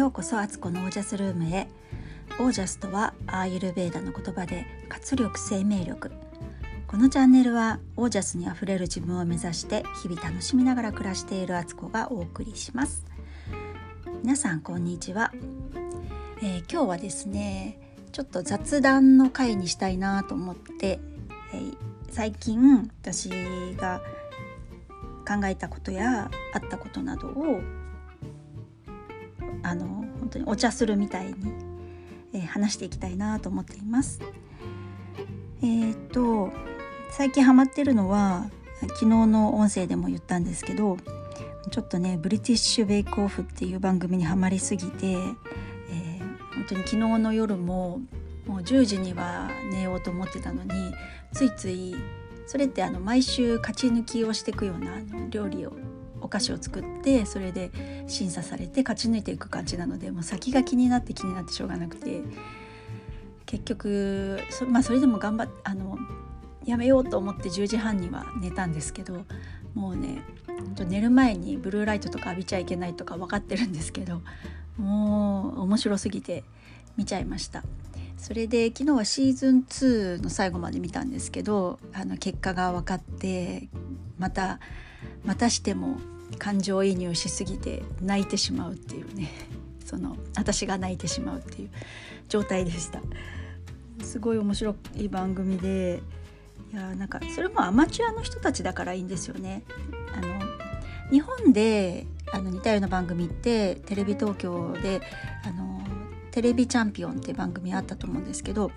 ようこそアツコのオージャスルームへ。オージャスとはアーユルベーダの言葉で活力生命力。このチャンネルはオージャスにあふれる自分を目指して日々楽しみながら暮らしているアツコがお送りします。皆さんこんにちは、えー、今日はですねちょっと雑談の回にしたいなと思って、えー、最近私が考えたことやあったことなどをあの本当にお茶するみたいに、えー、話していきたいなと思っています。えー、っと最近ハマってるのは昨日の音声でも言ったんですけどちょっとねブリティッシュ・ベイクオフっていう番組にはまりすぎて、えー、本当に昨日の夜ももう10時には寝ようと思ってたのについついそれってあの毎週勝ち抜きをしていくような料理をお菓子を作ってそれで審査されて勝ち抜いていく感じなのでもう先が気になって気になってしょうがなくて結局そ,、まあ、それでも頑張ってあのやめようと思って10時半には寝たんですけどもうね寝る前にブルーライトとか浴びちゃいけないとか分かってるんですけどもう面白すぎて見ちゃいました。それで昨日はシーズン2の最後まで見たんですけどあの結果が分かってまたまたしても感情移入しすぎて泣いてしまうっていうね。その私が泣いてしまうっていう状態でした。すごい面白い番組でいやなんかそれもアマチュアの人たちだからいいんですよね。あの日本であの似たような番組ってテレビ東京であのテレビチャンピオンっていう番組あったと思うんですけど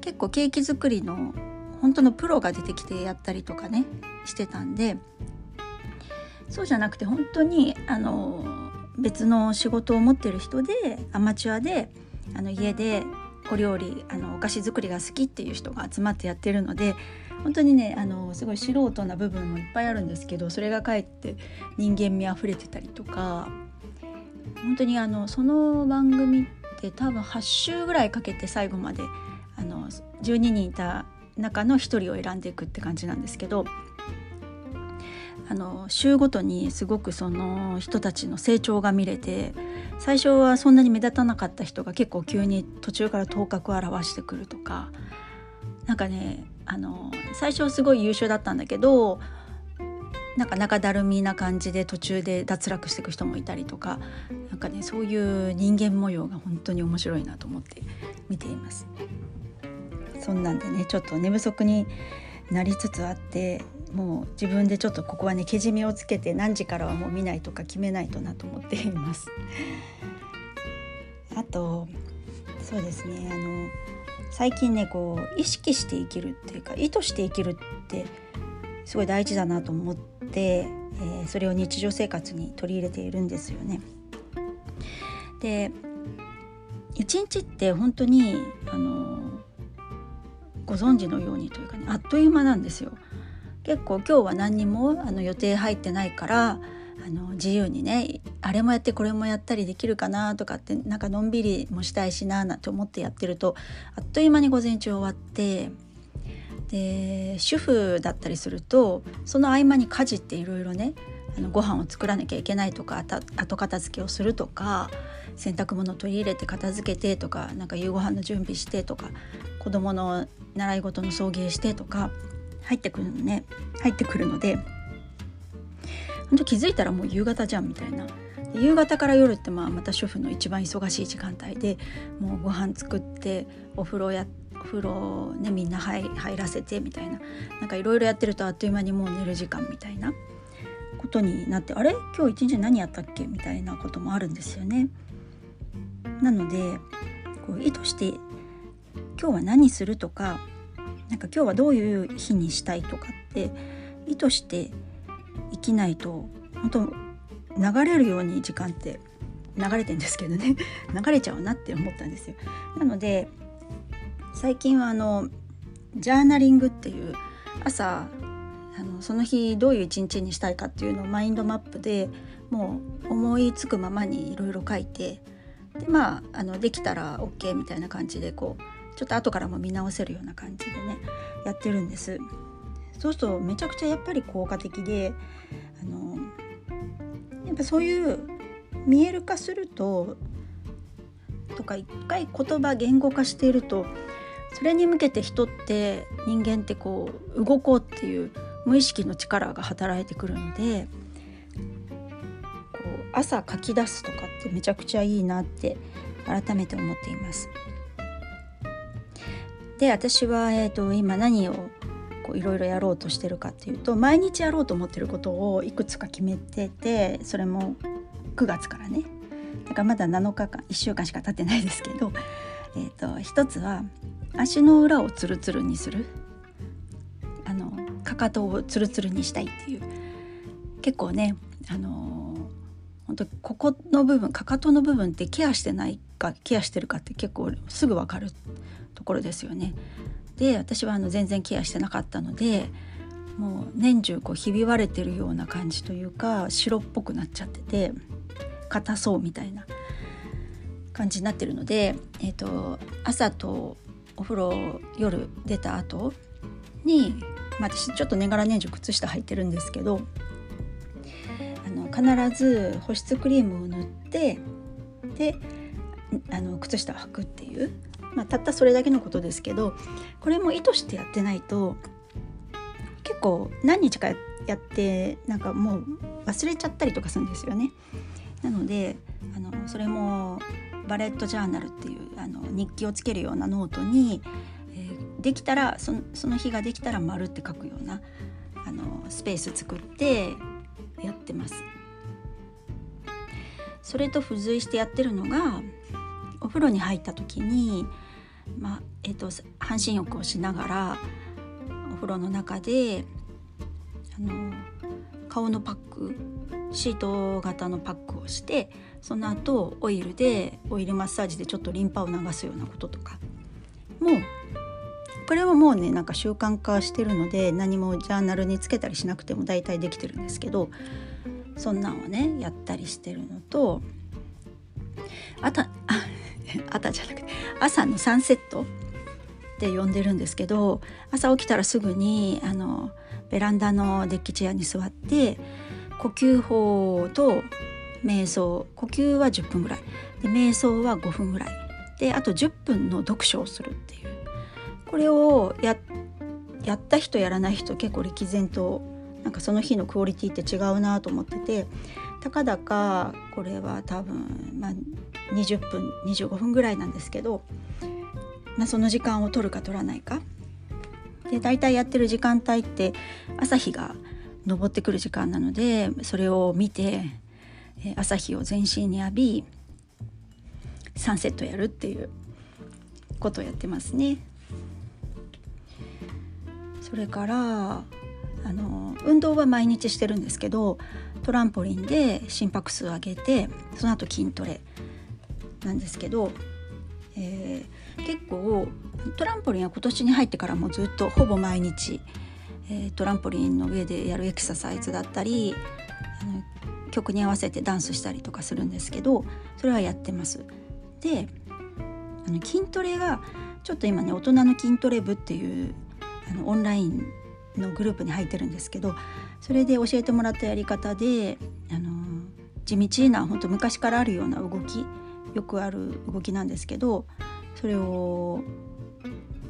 結構ケーキ作りの本当のプロが出てきてやったりとかねしてたんでそうじゃなくて本当にあの別の仕事を持ってる人でアマチュアであの家でお料理あのお菓子作りが好きっていう人が集まってやってるので本当にねあのすごい素人な部分もいっぱいあるんですけどそれがかえって人間味あふれてたりとか本当にあのその番組って多分8週ぐらいかけて最後まであの12人いた中の1人を選んでいくって感じなんですけどあの週ごとにすごくその人たちの成長が見れて最初はそんなに目立たなかった人が結構急に途中から頭角を現してくるとかなんかねあの最初はすごい優秀だったんだけどなんか中だるみな感じで途中で脱落していく人もいたりとかなんかねそういう人間模様が本当に面白いなと思って見ています。そんなんでねちょっと寝不足になりつつあってもう自分でちょっとここはねけじめをつけて何時からはもう見ないとか決めないとなと思っています。あとそうですねあの最近ねこう意識して生きるっていうか意図して生きるってすごい大事だなと思って、えー、それを日常生活に取り入れているんですよね。で一日って本当にあのご存知のようにというかねあっという間なんですよ。結構今日は何にもあの予定入ってないからあの自由にねあれもやってこれもやったりできるかなとかってなんかのんびりもしたいしななんて思ってやってるとあっという間に午前中終わってで主婦だったりするとその合間に家事っていろいろねあのご飯を作らなきゃいけないとか後片付けをするとか洗濯物取り入れて片付けてとかなんか夕ご飯の準備してとか子どもの習い事の送迎してとか入ってくるのね。入ってくるので。本当気づいたらもう夕方じゃんみたいな。夕方から夜ってまあまた主婦の一番忙しい時間帯でもうご飯作ってお風呂やお風呂ねみんな入入らせてみたいな。なんかいろいろやってるとあっという間にもう寝る時間みたいな。ことになってあれ？今日一日何やったっけ？みたいなこともあるんですよね。なのでこう意図して今日は何するとかなんか今日はどういう日にしたいとかって意図して生きないと本当流れるように時間って流れてんですけどね 流れちゃうなって思ったんですよ。なので最近はあのジャーナリングっていう朝あのその日どういう一日にしたいかっていうのをマインドマップでもう思いつくままにいろいろ書いてでまああのできたら OK みたいな感じでこうちょっと後からも見直せるような感じでねやってるんですそうするとめちゃくちゃやっぱり効果的であのやっぱそういう見える化するととか一回言葉言語化しているとそれに向けて人って人間ってこう動こうっていう無意識の力が働いてくるのでこう朝書き出すとかってめちゃくちゃいいなって改めて思っています。で私は、えーと、今何をいろいろやろうとしてるかっていうと毎日やろうと思ってることをいくつか決めててそれも9月からね。だからまだ7日間1週間しか経ってないですけど、えーと、一つは足の裏をツルツルにする。あのかかとをツルツルにしたいっていう。結構ねあの本当ここの部分かかとの部分ってケアしてないかケアしてるかって結構すぐ分かる。ところですよね。で私はあの全然ケアしてなかったのでもう年中こうひび割れてるような感じというか白っぽくなっちゃってて硬そうみたいな感じになってるので、えーと、朝とお風呂夜出た後に、まあ、私ちょっと年がら年中靴下履いてるんですけどあの必ず保湿クリームを塗ってであの靴下を履くっていうまあ、たったそれだけのことですけどこれも意図してやってないと結構何日かやってなんかもう忘れちゃったりとかするんですよね。なのであのそれもバレットジャーナルっていうあの日記をつけるようなノートに、えー、できたらそのその日ができたら丸って書くようなあのスペース作ってやってます。それと付随してやってるのがお風呂に入った時にまあえーと、半身浴をしながらお風呂の中であの顔のパックシート型のパックをしてその後オイルでオイルマッサージでちょっとリンパを流すようなこととか。もうこれはもうねなんか習慣化してるので何もジャーナルにつけたりしなくても大体できてるんですけどそんなんをねやったりしてるのとあとあ 朝じゃなくて朝のサンセットって呼んでるんですけど朝起きたらすぐにあのベランダのデッキチェアに座って呼吸法と瞑想呼吸は10分ぐらい。で瞑想は5分ぐらい。であと10分の読書をするっていう。これをややった人やらない人結構歴然となんかその日のクオリティって違うなと思っててたかだかこれは多分、まあ、20分25分ぐらいなんですけど、まあ、その時間を取るか取らないかで大体やってる時間帯って朝日が昇ってくる時間なのでそれを見て朝日を全身に浴びサンセットやるっていうことをやってますね。それからあの運動は毎日してるんですけどトランポリンで心拍数上げてその後筋トレなんですけど、えー、結構トランポリンは今年に入ってからもずっとほぼ毎日、えー、トランポリンの上でやるエクササイズだったりあの曲に合わせてダンスしたりとかするんですけどそれはやってます。であの筋トレがちょっと今ね大人の筋トレ部っていうあのオンラインのグループに入ってるんですけどそれで教えてもらったやり方であの地道な本当昔からあるような動きよくある動きなんですけどそれを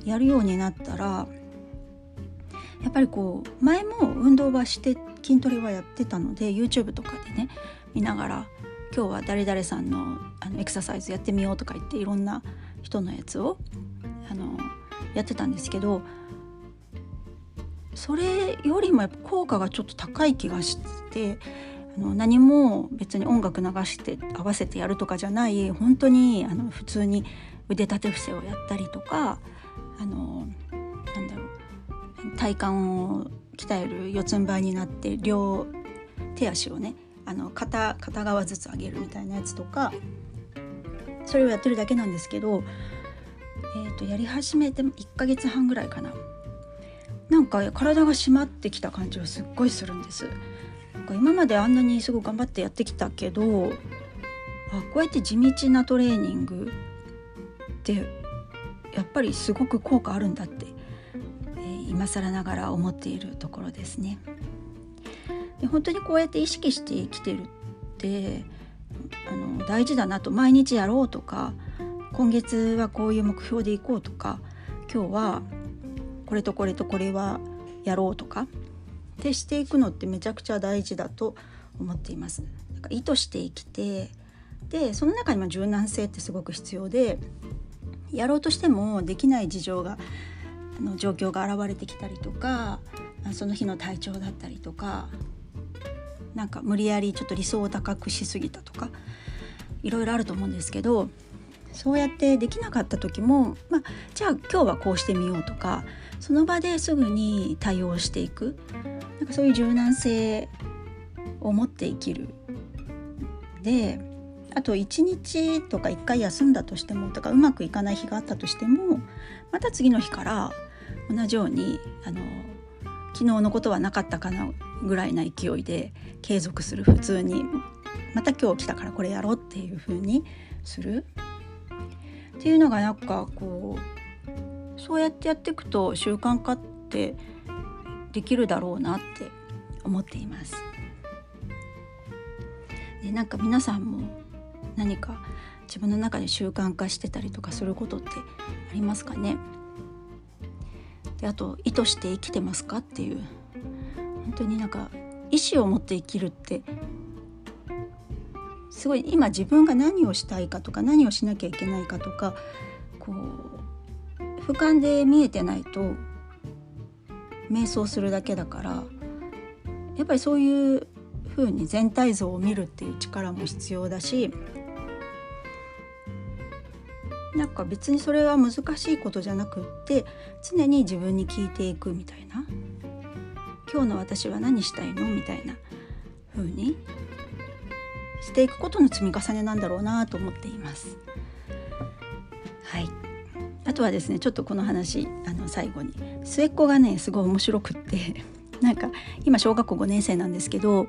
やるようになったらやっぱりこう前も運動はして筋トレはやってたので YouTube とかでね見ながら今日は誰々さんのあのエクササイズやってみようとか言っていろんな人のやつをあのやってたんですけどそれよりもやっぱ効果がちょっと高い気がしてあの何も別に音楽流して合わせてやるとかじゃない本当にあの普通に腕立て伏せをやったりとかあのなんだろう体幹を鍛える四つん這いになって両手足をねあの片片側ずつ上げるみたいなやつとかそれをやってるだけなんですけど、えーと、やり始めて1ヶ月半ぐらいかななんか体が締まってきた感じがすっごいするんです。か今まであんなにすごい頑張ってやってきたけどあこうやって地道なトレーニングってやっぱりすごく効果あるんだって、えー、今更ながら思っているところですね。で本当にこうやって意識してきてるってあの大事だなと毎日やろうとか今月はこういう目標でいこうとか今日はこれとこれとこれはやろうとかってしていくのってめちゃくちゃ大事だと思っています。なんか意図して生きてでその中にも柔軟性ってすごく必要でやろうとしてもできない事情があの状況が現れてきたりとかその日の体調だったりとかなんか無理やりちょっと理想を高くしすぎたとかいろいろあると思うんですけどそうやってできなかった時も、まあ、じゃあ今日はこうしてみようとかその場ですぐに対応していくなんかそういう柔軟性を持って生きる。であと1日とか1回休んだとしてもとかうまくいかない日があったとしてもまた次の日から同じようにあの昨日のことはなかったかなぐらいな勢いで継続する。普通に。また今日来たからこれやろうっていう風にする。っていうのがなんかこうそうやってやっていくと習慣化ってできるだろうなって思っています。でなんか皆さんも何か自分の中で習慣化してたりとかすることってありますかね？であと意図して生きてますかっていう本当になんか意思を持って生きるってすごい今自分が何をしたいかとか何をしなきゃいけないかとかこう俯瞰で見えてないと瞑想するだけだからやっぱりそういう風に全体像を見るっていう力も必要だしなんか別にそれは難しいことじゃなくって常に自分に聞いていくみたいな今日の私は何したいのみたいな風にしていくことの積み重ねなんだろうなと思っています。はいあとはですねちょっとこの話あの最後に末っ子がねすごい面白くって なんか今小学校5年生なんですけど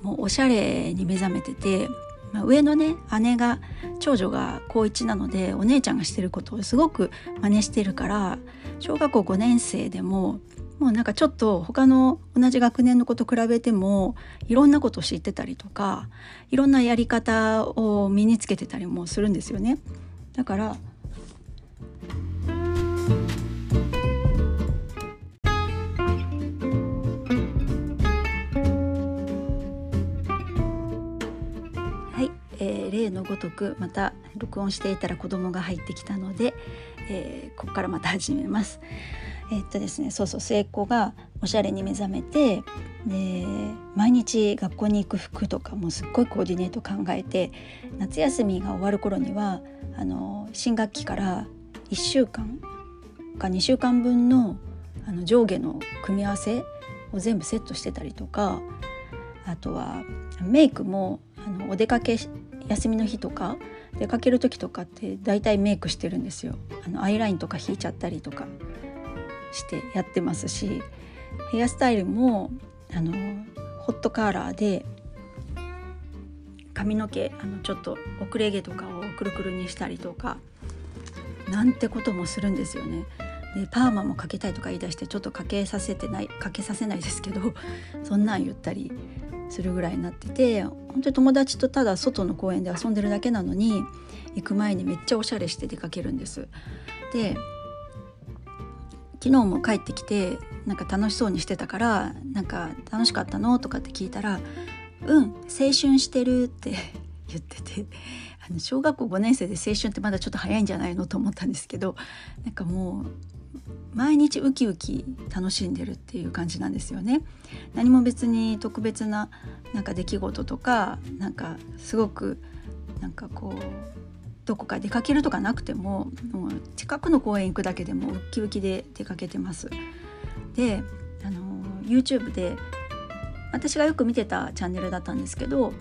もうおしゃれに目覚めててまあ、上のね姉が長女が高1なのでお姉ちゃんがしてることをすごく真似してるから小学校5年生でももうなんかちょっと他の同じ学年の子と比べてもいろんなことを知ってたりとかいろんなやり方を身につけてたりもするんですよね。だからのごとくまた録音していたら子供が入ってきたので、えー、ここからまた始めます。えー、っとですねそうそう末っ子がおしゃれに目覚めてで毎日学校に行く服とかもすっごいコーディネート考えて夏休みが終わる頃にはあの新学期から1週間か2週間分のあの上下の組み合わせを全部セットしてたりとかあとはメイクもあのお出かけ休みの日とか出かける時とかって大体メイクしてるんですよあのアイラインとか引いちゃったりとかしてやってますしヘアスタイルもあのホットカーラーで髪の毛あのちょっと遅れ毛とかをくるくるにしたりとかなんてこともするんですよね。でパーマもかけたいとか言い出してちょっとかけさせてないかけさせないですけどそんなん言ったりするぐらいになってて本当に友達とただ外の公園で遊んでるだけなのに行く前にめっちゃおしゃれして出かけるんです。で昨日も帰ってきてなんか楽しそうにしてたから「なんか楽しかったの?」とかって聞いたら「うん青春してる」って 言っててあの小学校5年生で青春ってまだちょっと早いんじゃないのと思ったんですけどなんかもう毎日ウキウキ楽しんでるっていう感じなんですよね。何も別に特別ななんか出来事とかなんかすごくなんかこうどこか出かけるとかなくてももう近くの公園行くだけでもウキウキで出かけてます。であの YouTube で私がよく見てたチャンネルだったんですけど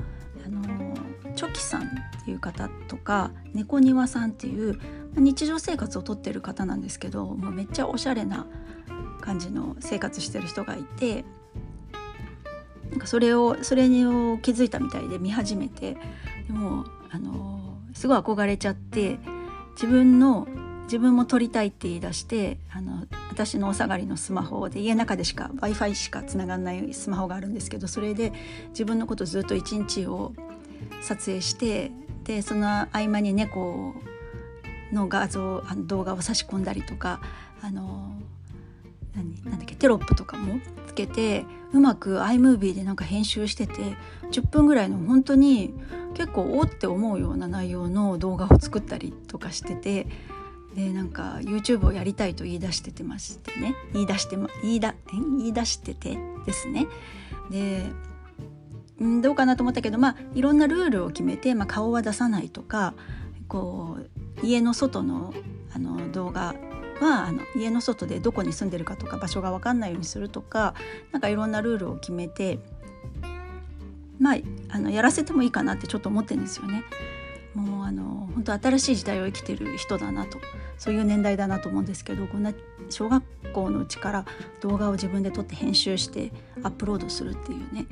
あのチョキさんっていう方とか猫庭さんっていう日常生活をとってる方なんですけどもうめっちゃおしゃれな感じの生活してる人がいてなんかそれをそれを気づいたみたいで見始めてでもあのすごい憧れちゃって自分の自分も撮りたいって言い出してあの私のお下がりのスマホで家の中でしか w i f i しかつながんないスマホがあるんですけどそれで自分のことずっと一日を撮影してでその合間に猫をの画像あの動画を差し込んだりとかあの何なんだっけテロップとかもつけてうまく iMovie でなんか編集してて10分ぐらいの本当に結構おって思うような内容の動画を作ったりとかしててでなんか YouTube をやりたいと言い出しててましてね。言い出してま言いだ言い出しててですね。でんどうかなと思ったけどまあいろんなルールを決めて、まあ、顔は出さないとかこう家の外のあの動画はあの家の外でどこに住んでるかとか場所が分かんないようにするとかなんかいろんなルールを決めてまああのやらせてもいいかなってちょっと思ってるんですよね。もうあの本当新しい時代を生きてる人だなとそういう年代だなと思うんですけどこんな小学校のうちから動画を自分で撮って編集してアップロードするっていうね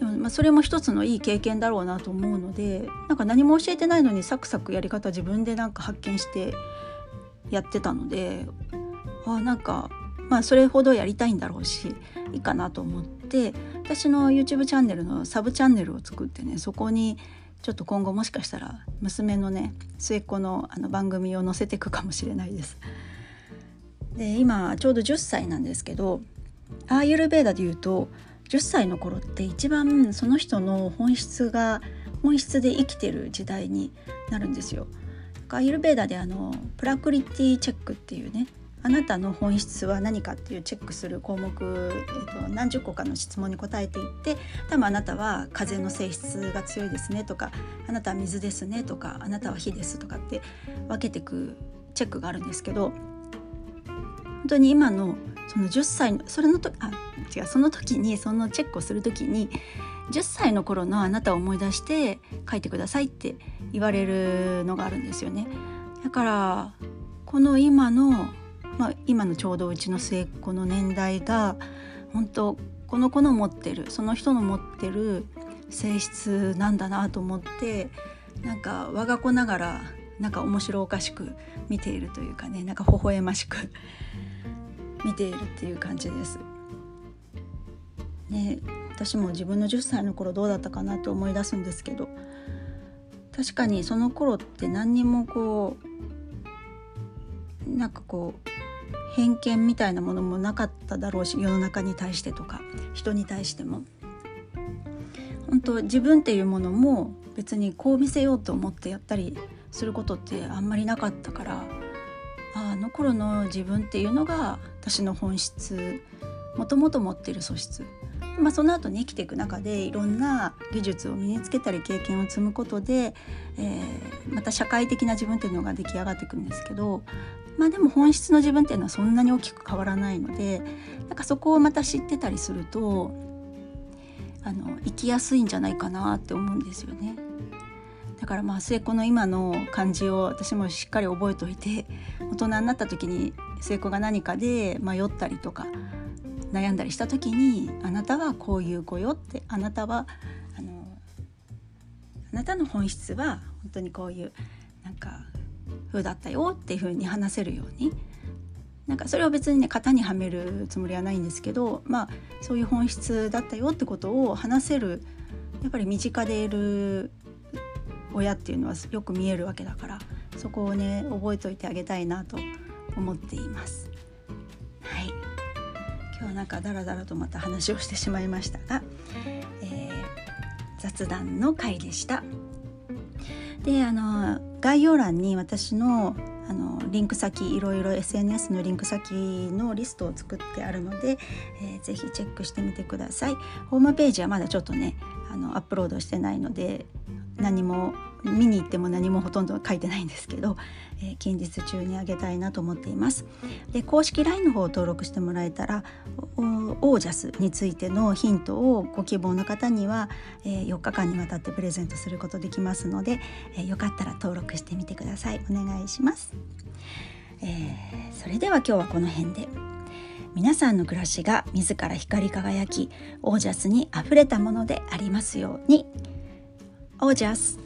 でもまあそれも一つのいい経験だろうなと思うのでなんか何も教えてないのにサクサクやり方自分でなんか発見してやってたのであなんかまあそれほどやりたいんだろうしいいかなと思って私の YouTube チャンネルのサブチャンネルを作ってねそこにちょっと今後もしかしたら娘のね末っ子のあの番組を載せていくかもしれないです。で今ちょうど10歳なんですけどアーユルベーダで言うと10歳の頃って一番その人の本質が本質で生きてる時代になるんですよ。アーユルベーダであのプラクリティチェックっていうねあなたの本質は何かっていうチェックする項目、えーと、何十個かの質問に答えていって多分あなたは風の性質が強いですねとかあなたは水ですねとかあなたは火ですとかって分けていくチェックがあるんですけど本当に今のその10歳のそれのとあ違うその時にそのチェックをする時に10歳の頃のあなたを思い出して書いてくださいって言われるのがあるんですよね。だからこの今のまあ、今のちょうどうちの末っ子の年代が本当この子の持ってるその人の持ってる性質なんだなと思ってなんか我が子ながらなんか面白おかしく見ているというかねなんか微笑ましく見ているっていう感じです。ね私も自分の10歳の頃どうだったかなと思い出すんですけど確かにその頃って何にもこうなんかこう偏見みたいなものもなかっただろうし世の中に対してとか人に対しても本当自分っていうものも別にこう見せようと思ってやったりすることってあんまりなかったから頃の自分っていうのが私の本質もともと持ってる素質まあ、その後に生きていく中でいろんな技術を身につけたり経験を積むことで、えー、また社会的な自分っていうのが出来上がっていくんですけどまあでも本質の自分っていうのはそんなに大きく変わらないのでなんかそこをまた知ってたりするとあの生きやすいんじゃないかなって思うんですよね。だからまあ末っ子の今の感じを私もしっかり覚えておいて大人になった時に末っ子が何かで迷ったりとか悩んだりした時にあなたはこういう子よってあなたはあのあなたの本質は本当にこういうなんか風だったよっていう風に話せるように。なんかそれを別にね型にはめるつもりはないんですけどまあそういう本質だったよってことを話せるやっぱり身近でいる親っていうのはよく見えるわけだからそこをね覚えておいてあげたいなと思っています。はい今日はなんかダラダラとまた話をしてしまいましたが、えー、雑談の回でした。であの概要欄に私のあのリンク先いろいろ SNS のリンク先のリストを作ってあるので、えー、ぜひチェックしてみてくださいホームページはまだちょっとねあのアップロードしてないので何も見に行っても何もほとんど書いてないんですけど、えー、近日中にあげたいなと思っています。で公式 LINE の方を登録してもらえたらオージャスについてのヒントをご希望の方には、えー、4日間にわたってプレゼントすることできますので、えー、よかったら登録してみてください。お願いします。えー、それでは今日はこの辺で。皆さんの暮らしが自ら光り輝きオージャスにあふれたものでありますように。オージャス